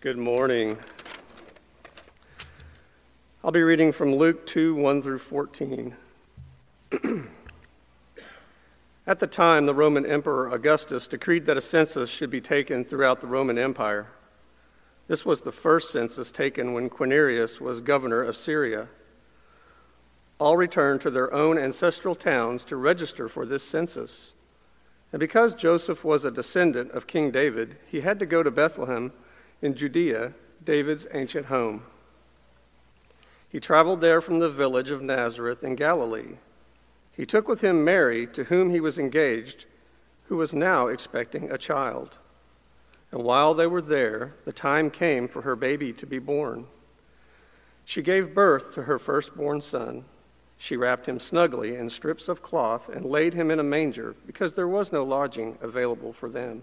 Good morning. I'll be reading from Luke 2 1 through 14. At the time, the Roman Emperor Augustus decreed that a census should be taken throughout the Roman Empire. This was the first census taken when Quirinius was governor of Syria. All returned to their own ancestral towns to register for this census. And because Joseph was a descendant of King David, he had to go to Bethlehem in Judea, David's ancient home. He traveled there from the village of Nazareth in Galilee. He took with him Mary, to whom he was engaged, who was now expecting a child. And while they were there, the time came for her baby to be born. She gave birth to her firstborn son. She wrapped him snugly in strips of cloth and laid him in a manger because there was no lodging available for them.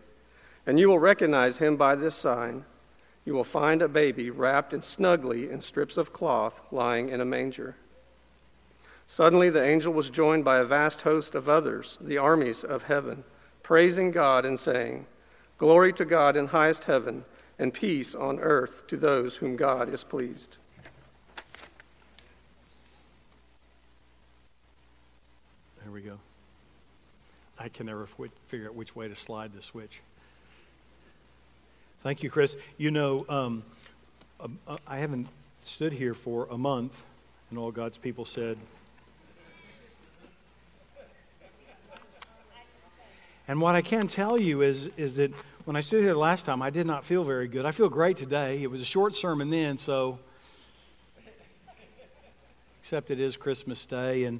And you will recognize him by this sign. You will find a baby wrapped in snugly in strips of cloth lying in a manger. Suddenly the angel was joined by a vast host of others, the armies of heaven, praising God and saying, Glory to God in highest heaven, and peace on earth to those whom God is pleased. There we go. I can never figure out which way to slide the switch. Thank you, Chris. You know, um, uh, I haven't stood here for a month, and all God's people said, And what I can tell you is, is that when I stood here last time, I did not feel very good. I feel great today. It was a short sermon then, so except it is Christmas Day, and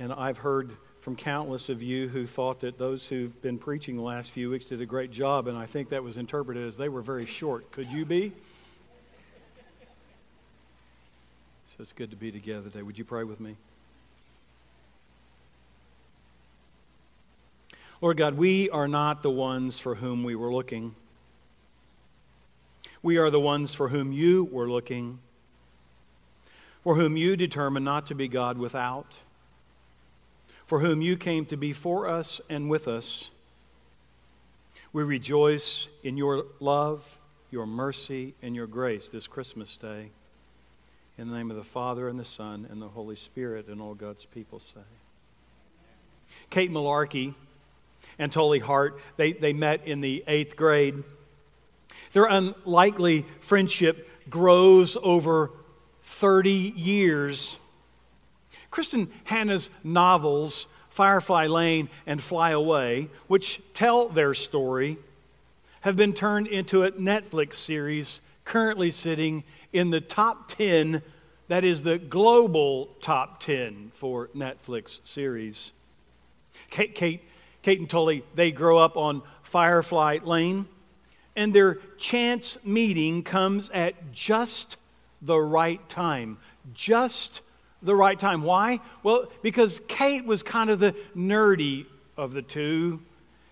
and I've heard from countless of you who thought that those who've been preaching the last few weeks did a great job, and I think that was interpreted as they were very short. Could you be? So it's good to be together today. Would you pray with me? Lord God, we are not the ones for whom we were looking. We are the ones for whom you were looking, for whom you determined not to be God without for whom you came to be for us and with us. We rejoice in your love, your mercy, and your grace this Christmas day. In the name of the Father, and the Son, and the Holy Spirit, and all God's people say. Kate Mularkey and Tully Hart, they, they met in the eighth grade. Their unlikely friendship grows over 30 years Kristin Hannah's novels, Firefly Lane and Fly Away, which tell their story, have been turned into a Netflix series currently sitting in the top 10, that is the global top 10 for Netflix series. Kate, Kate, Kate and Tully, they grow up on Firefly Lane, and their chance meeting comes at just the right time. Just the right time. Why? Well, because Kate was kind of the nerdy of the two.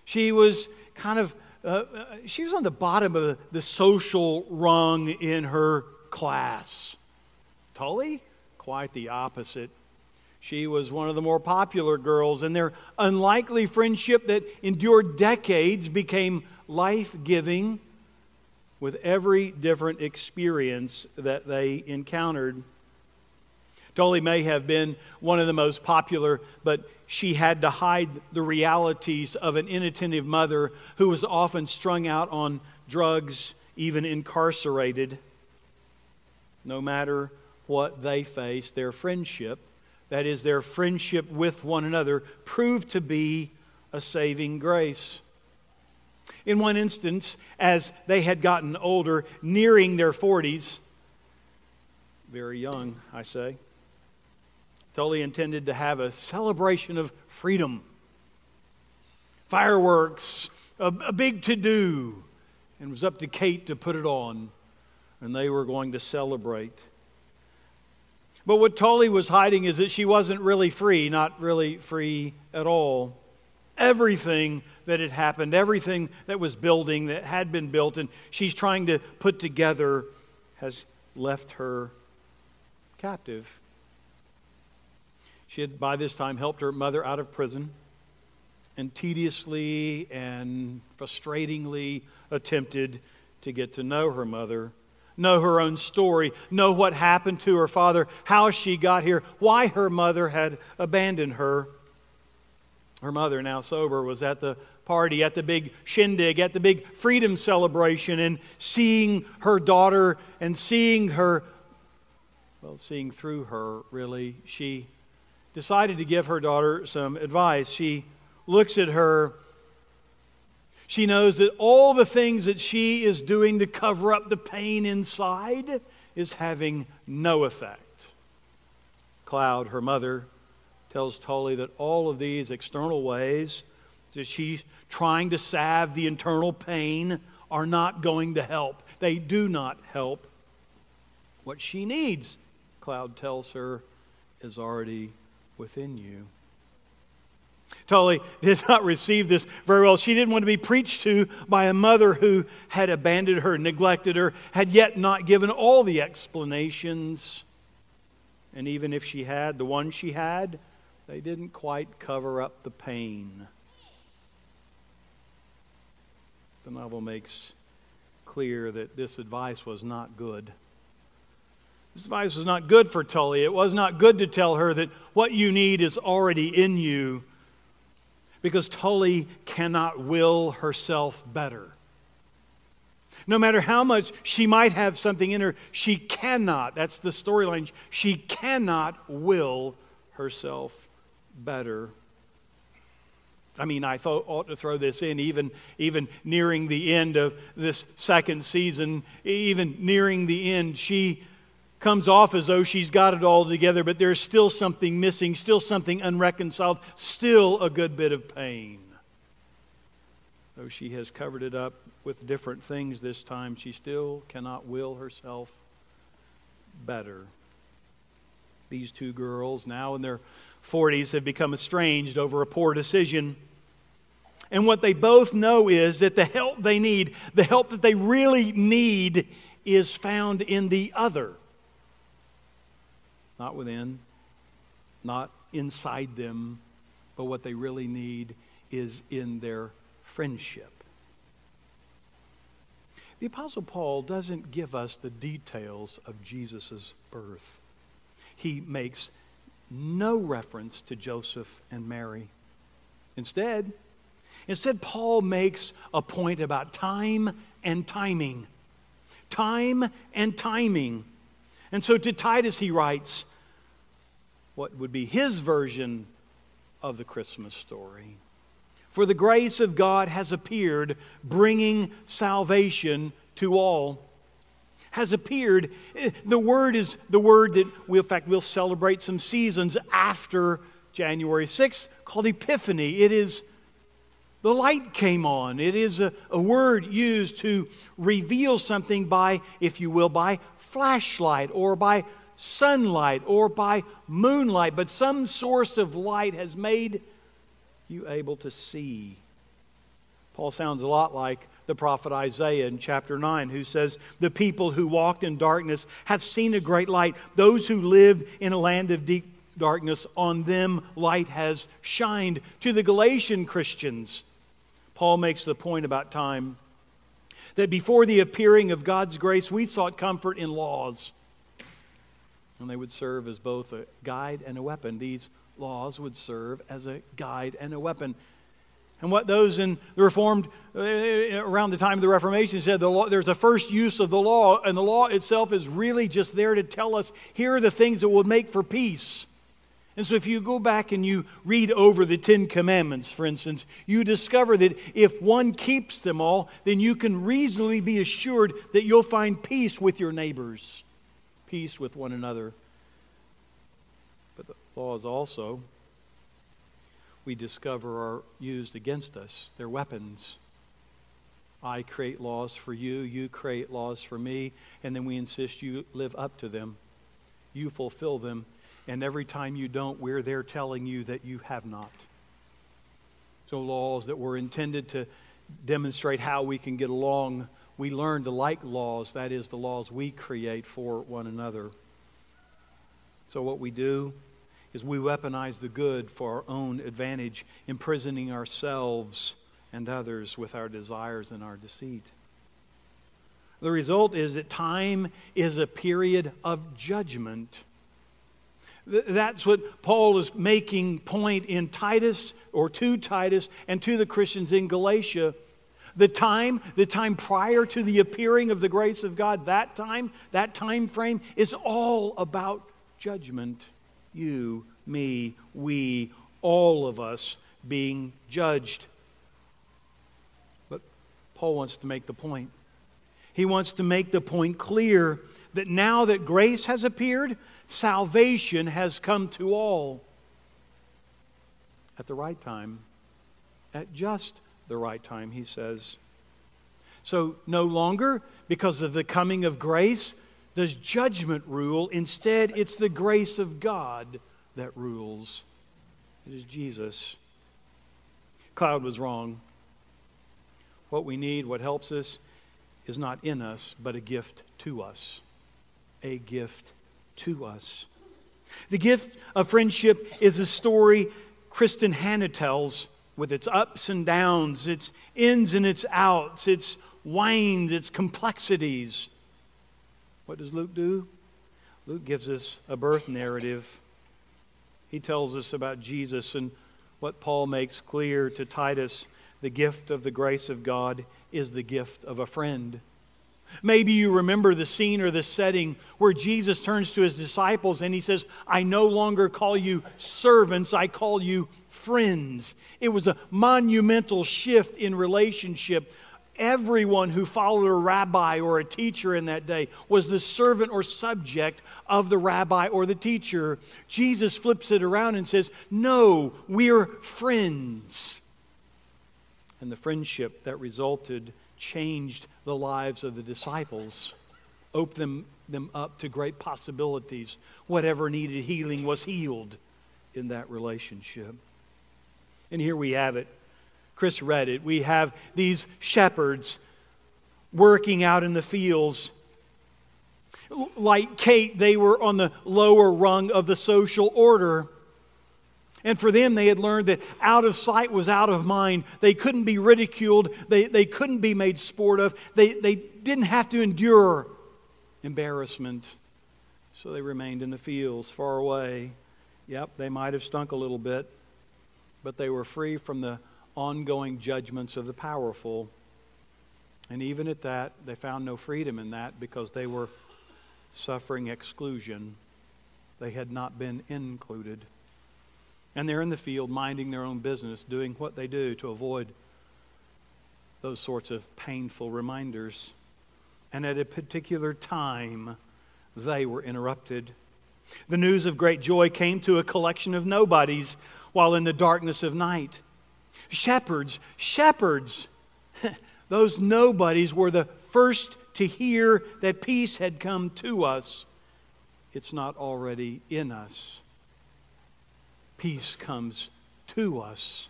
She was kind of, uh, uh, she was on the bottom of the, the social rung in her class. Tully, quite the opposite. She was one of the more popular girls, and their unlikely friendship that endured decades became life giving with every different experience that they encountered. Tully may have been one of the most popular, but she had to hide the realities of an inattentive mother who was often strung out on drugs, even incarcerated. No matter what they faced, their friendship, that is, their friendship with one another, proved to be a saving grace. In one instance, as they had gotten older, nearing their 40s, very young, I say, Tully intended to have a celebration of freedom. Fireworks, a, a big to do. And it was up to Kate to put it on, and they were going to celebrate. But what Tully was hiding is that she wasn't really free, not really free at all. Everything that had happened, everything that was building, that had been built, and she's trying to put together, has left her captive. She had by this time helped her mother out of prison and tediously and frustratingly attempted to get to know her mother, know her own story, know what happened to her father, how she got here, why her mother had abandoned her. Her mother, now sober, was at the party, at the big shindig, at the big freedom celebration, and seeing her daughter and seeing her, well, seeing through her, really, she decided to give her daughter some advice. She looks at her, she knows that all the things that she is doing to cover up the pain inside is having no effect. Cloud, her mother, tells Tully that all of these external ways that she's trying to salve the internal pain are not going to help. They do not help. What she needs, Cloud tells her, is already within you. Tully did not receive this very well. She didn't want to be preached to by a mother who had abandoned her, neglected her, had yet not given all the explanations. And even if she had, the one she had, they didn't quite cover up the pain. The novel makes clear that this advice was not good. This advice was not good for Tully. It was not good to tell her that what you need is already in you because Tully cannot will herself better. No matter how much she might have something in her, she cannot, that's the storyline, she cannot will herself better. I mean, I thought, ought to throw this in, even, even nearing the end of this second season, even nearing the end, she comes off as though she's got it all together, but there's still something missing, still something unreconciled, still a good bit of pain. Though she has covered it up with different things this time, she still cannot will herself better. These two girls, now in their 40s, have become estranged over a poor decision. And what they both know is that the help they need, the help that they really need, is found in the other not within, not inside them, but what they really need is in their friendship. The Apostle Paul doesn't give us the details of Jesus' birth. He makes no reference to Joseph and Mary. Instead, instead Paul makes a point about time and timing. Time and timing. And so to Titus, he writes what would be his version of the Christmas story. For the grace of God has appeared, bringing salvation to all. Has appeared. Eh, the word is the word that we, in fact, we'll celebrate some seasons after January 6th called Epiphany. It is the light came on. It is a, a word used to reveal something by, if you will, by flashlight or by sunlight or by moonlight, but some source of light has made you able to see. Paul sounds a lot like the prophet Isaiah in chapter 9, who says, The people who walked in darkness have seen a great light. Those who lived in a land of deep darkness, on them light has shined. To the Galatian Christians, Paul makes the point about time that before the appearing of God's grace, we sought comfort in laws. And they would serve as both a guide and a weapon. These laws would serve as a guide and a weapon. And what those in the Reformed, uh, around the time of the Reformation, said the law, there's a first use of the law, and the law itself is really just there to tell us here are the things that will make for peace. And so, if you go back and you read over the Ten Commandments, for instance, you discover that if one keeps them all, then you can reasonably be assured that you'll find peace with your neighbors, peace with one another. But the laws also, we discover, are used against us. They're weapons. I create laws for you, you create laws for me, and then we insist you live up to them. You fulfill them, and every time you don't, we're there telling you that you have not. So, laws that were intended to demonstrate how we can get along, we learn to like laws, that is, the laws we create for one another. So, what we do is we weaponize the good for our own advantage, imprisoning ourselves and others with our desires and our deceit. The result is that time is a period of judgment. That's what Paul is making point in Titus or to Titus and to the Christians in Galatia. The time, the time prior to the appearing of the grace of God, that time, that time frame is all about judgment. You, me, we, all of us being judged. But Paul wants to make the point. He wants to make the point clear that now that grace has appeared, salvation has come to all at the right time, at just the right time, he says. So, no longer, because of the coming of grace, does judgment rule. Instead, it's the grace of God that rules. It is Jesus. Cloud was wrong. What we need, what helps us, is not in us, but a gift to us. A gift to us. The gift of friendship is a story Kristin Hannah tells with its ups and downs, its ins and its outs, its winds, its complexities. What does Luke do? Luke gives us a birth narrative. He tells us about Jesus and what Paul makes clear to Titus the gift of the grace of God is the gift of a friend. Maybe you remember the scene or the setting where Jesus turns to his disciples and he says, I no longer call you servants, I call you friends. It was a monumental shift in relationship. Everyone who followed a rabbi or a teacher in that day was the servant or subject of the rabbi or the teacher. Jesus flips it around and says, No, we're friends. And the friendship that resulted changed the lives of the disciples, opened them, them up to great possibilities. Whatever needed healing was healed in that relationship. And here we have it. Chris read it. We have these shepherds working out in the fields. Like Kate, they were on the lower rung of the social order. And for them, they had learned that out of sight was out of mind. They couldn't be ridiculed, they, they couldn't be made sport of, they, they didn't have to endure embarrassment. So they remained in the fields, far away. Yep, they might have stunk a little bit, but they were free from the ongoing judgments of the powerful. And even at that, they found no freedom in that because they were suffering exclusion. They had not been included. And they're in the field minding their own business, doing what they do to avoid those sorts of painful reminders. And at a particular time, they were interrupted. The news of great joy came to a collection of nobodies while in the darkness of night. Shepherds, shepherds, those nobodies were the first to hear that peace had come to us. It's not already in us peace comes to us.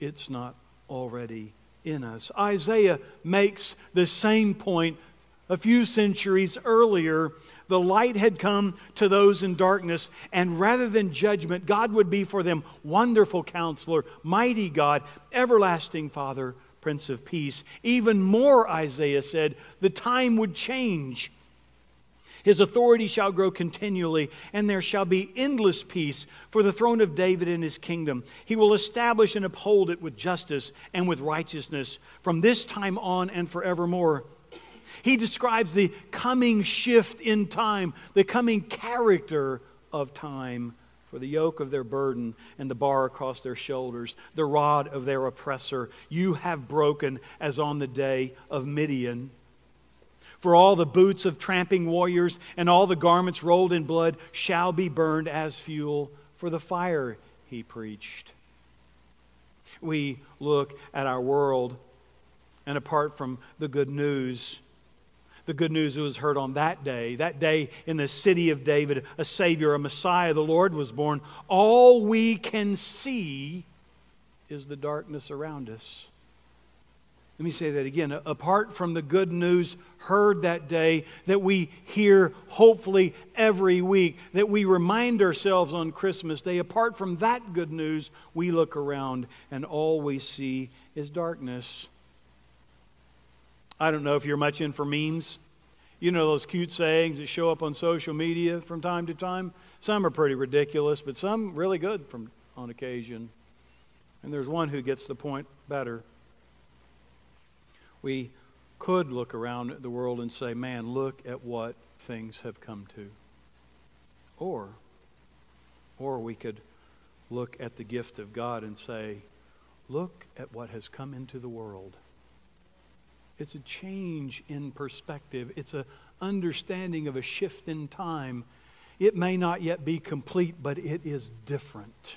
It's not already in us. Isaiah makes the same point a few centuries earlier. The light had come to those in darkness, and rather than judgment, God would be for them wonderful counselor, mighty God, everlasting Father, Prince of Peace. Even more, Isaiah said, the time would change his authority shall grow continually, and there shall be endless peace for the throne of David and his kingdom. He will establish and uphold it with justice and with righteousness from this time on and forevermore. He describes the coming shift in time, the coming character of time for the yoke of their burden and the bar across their shoulders, the rod of their oppressor, you have broken as on the day of Midian. For all the boots of tramping warriors and all the garments rolled in blood shall be burned as fuel for the fire, he preached. We look at our world and apart from the good news. The good news was heard on that day. That day in the city of David, a Savior, a Messiah, the Lord was born. All we can see is the darkness around us. Let me say that again. Apart from the good news heard that day that we hear hopefully every week, that we remind ourselves on Christmas Day, apart from that good news, we look around and all we see is darkness. I don't know if you're much in for memes. You know those cute sayings that show up on social media from time to time? Some are pretty ridiculous, but some really good from on occasion. And there's one who gets the point better. We could look around the world and say, man, look at what things have come to. Or, or we could look at the gift of God and say, look at what has come into the world. It's a change in perspective. It's an understanding of a shift in time. It may not yet be complete, but it is different.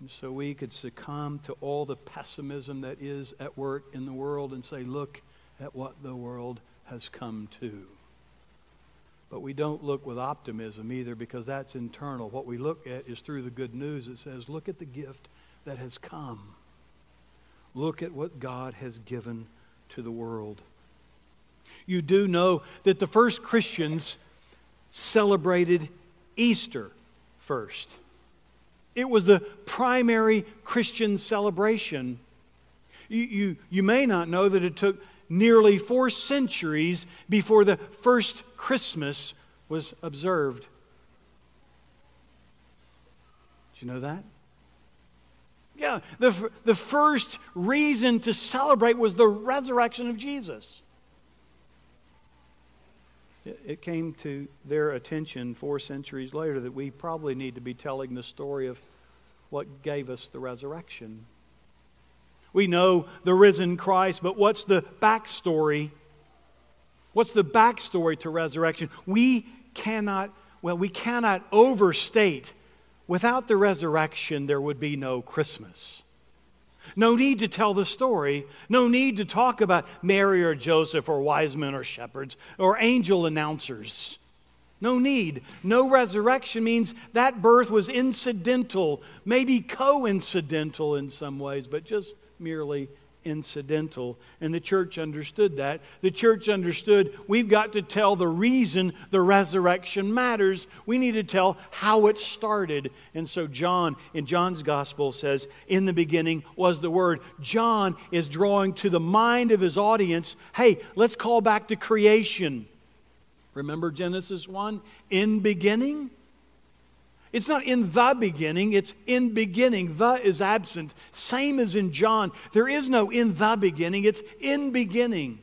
And so we could succumb to all the pessimism that is at work in the world and say, look at what the world has come to. But we don't look with optimism either because that's internal. What we look at is through the good news. It says, look at the gift that has come. Look at what God has given to the world. You do know that the first Christians celebrated Easter first. It was the primary Christian celebration. You, you, you may not know that it took nearly four centuries before the first Christmas was observed. Did you know that? Yeah, the, the first reason to celebrate was the resurrection of Jesus. It came to their attention four centuries later that we probably need to be telling the story of what gave us the resurrection. We know the risen Christ, but what's the backstory? What's the backstory to resurrection? We cannot, well, we cannot overstate. Without the resurrection, there would be no Christmas. No need to tell the story. No need to talk about Mary or Joseph or wise men or shepherds or angel announcers. No need. No resurrection means that birth was incidental, maybe coincidental in some ways, but just merely incidental. And the church understood that. The church understood we've got to tell the reason the resurrection matters. We need to tell how it started. And so, John, in John's gospel, says, In the beginning was the Word. John is drawing to the mind of his audience hey, let's call back to creation. Remember Genesis 1? In beginning? It's not in the beginning, it's in beginning. The is absent. Same as in John. There is no in the beginning, it's in beginning.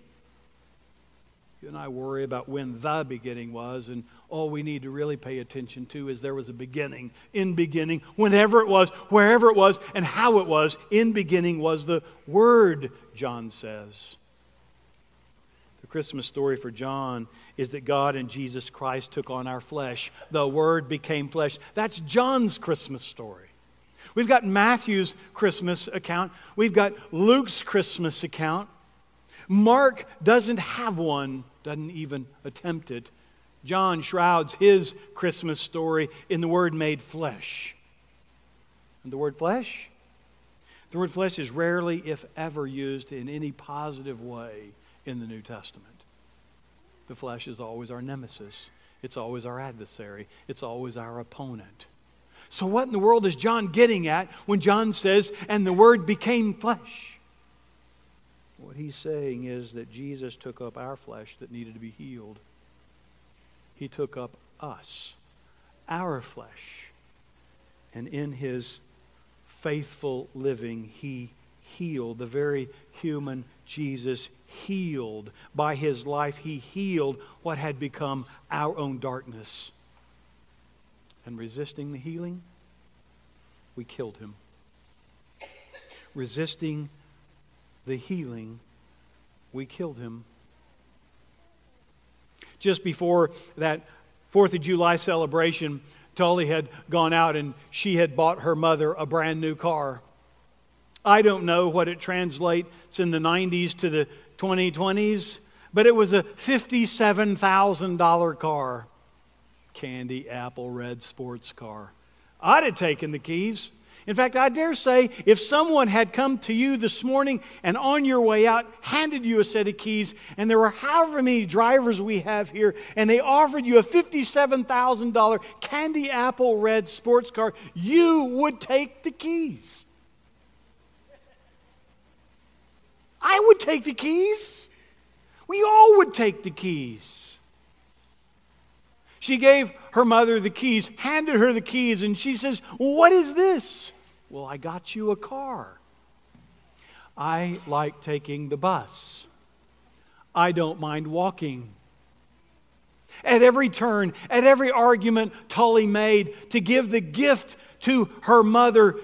You and I worry about when the beginning was, and all we need to really pay attention to is there was a beginning. In beginning, whenever it was, wherever it was, and how it was, in beginning was the Word, John says. Christmas story for John is that God and Jesus Christ took on our flesh. The Word became flesh. That's John's Christmas story. We've got Matthew's Christmas account, we've got Luke's Christmas account. Mark doesn't have one, doesn't even attempt it. John shrouds his Christmas story in the word made flesh. And the word flesh? The word flesh is rarely, if ever, used in any positive way in the New Testament. The flesh is always our nemesis, it's always our adversary, it's always our opponent. So, what in the world is John getting at when John says, and the Word became flesh? What he's saying is that Jesus took up our flesh that needed to be healed. He took up us, our flesh, and in his faithful living, he healed the very human Jesus healed. By his life, he healed what had become our own darkness. And resisting the healing, we killed him. Resisting the healing, we killed him. Just before that Fourth of July celebration, Tully had gone out and she had bought her mother a brand new car. I don't know what it translates in the 90s to the 2020s, but it was a $57,000 car. Candy apple red sports car. I'd have taken the keys. In fact, I dare say if someone had come to you this morning and on your way out handed you a set of keys, and there were however many drivers we have here, and they offered you a $57,000 candy apple red sports car, you would take the keys. I would take the keys. We all would take the keys. She gave her mother the keys, handed her the keys, and she says, What is this? Well, I got you a car. I like taking the bus. I don't mind walking. At every turn, at every argument Tully made to give the gift to her mother,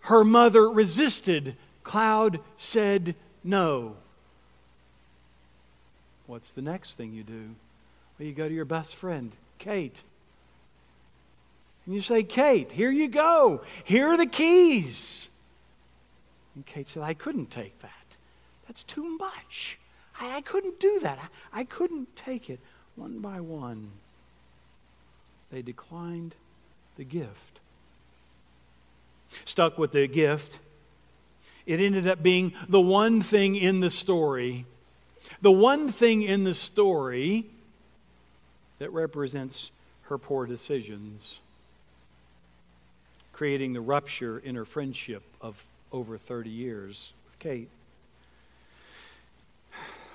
her mother resisted. Cloud said no. What's the next thing you do? Well, you go to your best friend. Kate. And you say, Kate, here you go. Here are the keys. And Kate said, I couldn't take that. That's too much. I, I couldn't do that. I, I couldn't take it one by one. They declined the gift. Stuck with the gift, it ended up being the one thing in the story, the one thing in the story that represents her poor decisions, creating the rupture in her friendship of over 30 years with Kate.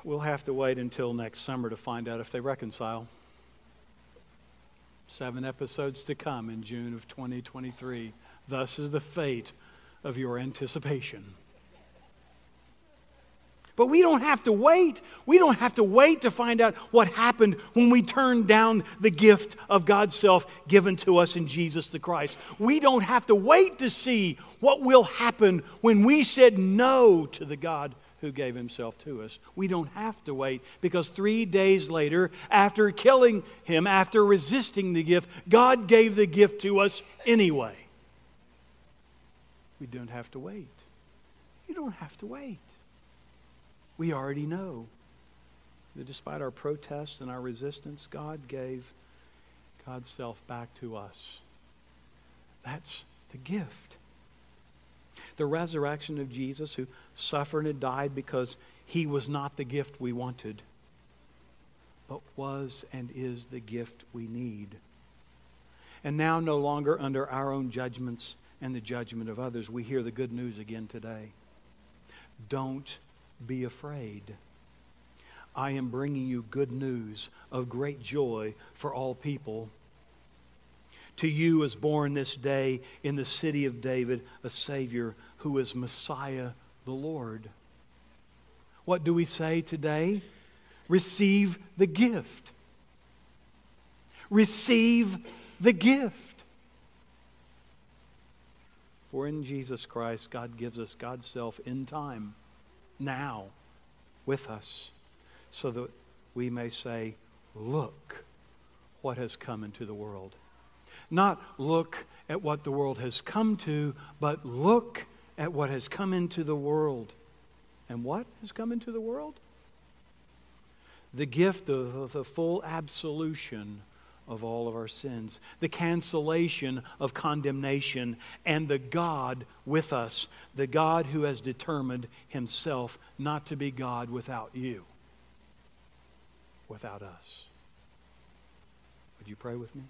We'll have to wait until next summer to find out if they reconcile. Seven episodes to come in June of 2023. Thus is the fate of your anticipation. But we don't have to wait. We don't have to wait to find out what happened when we turned down the gift of God's self given to us in Jesus the Christ. We don't have to wait to see what will happen when we said no to the God who gave himself to us. We don't have to wait because three days later, after killing him, after resisting the gift, God gave the gift to us anyway. We don't have to wait. You don't have to wait. We already know that despite our protests and our resistance, God gave God's self back to us. That's the gift. The resurrection of Jesus, who suffered and died because he was not the gift we wanted, but was and is the gift we need. And now, no longer under our own judgments and the judgment of others, we hear the good news again today. Don't be afraid. I am bringing you good news of great joy for all people. To you is born this day in the city of David a Savior who is Messiah the Lord. What do we say today? Receive the gift. Receive the gift. For in Jesus Christ, God gives us God's self in time now with us so that we may say, Look what has come into the world. Not look at what the world has come to, but look at what has come into the world. And what has come into the world? The gift of the full absolution of all of our sins, the cancellation of condemnation, and the God with us, the God who has determined himself not to be God without you, without us. Would you pray with me?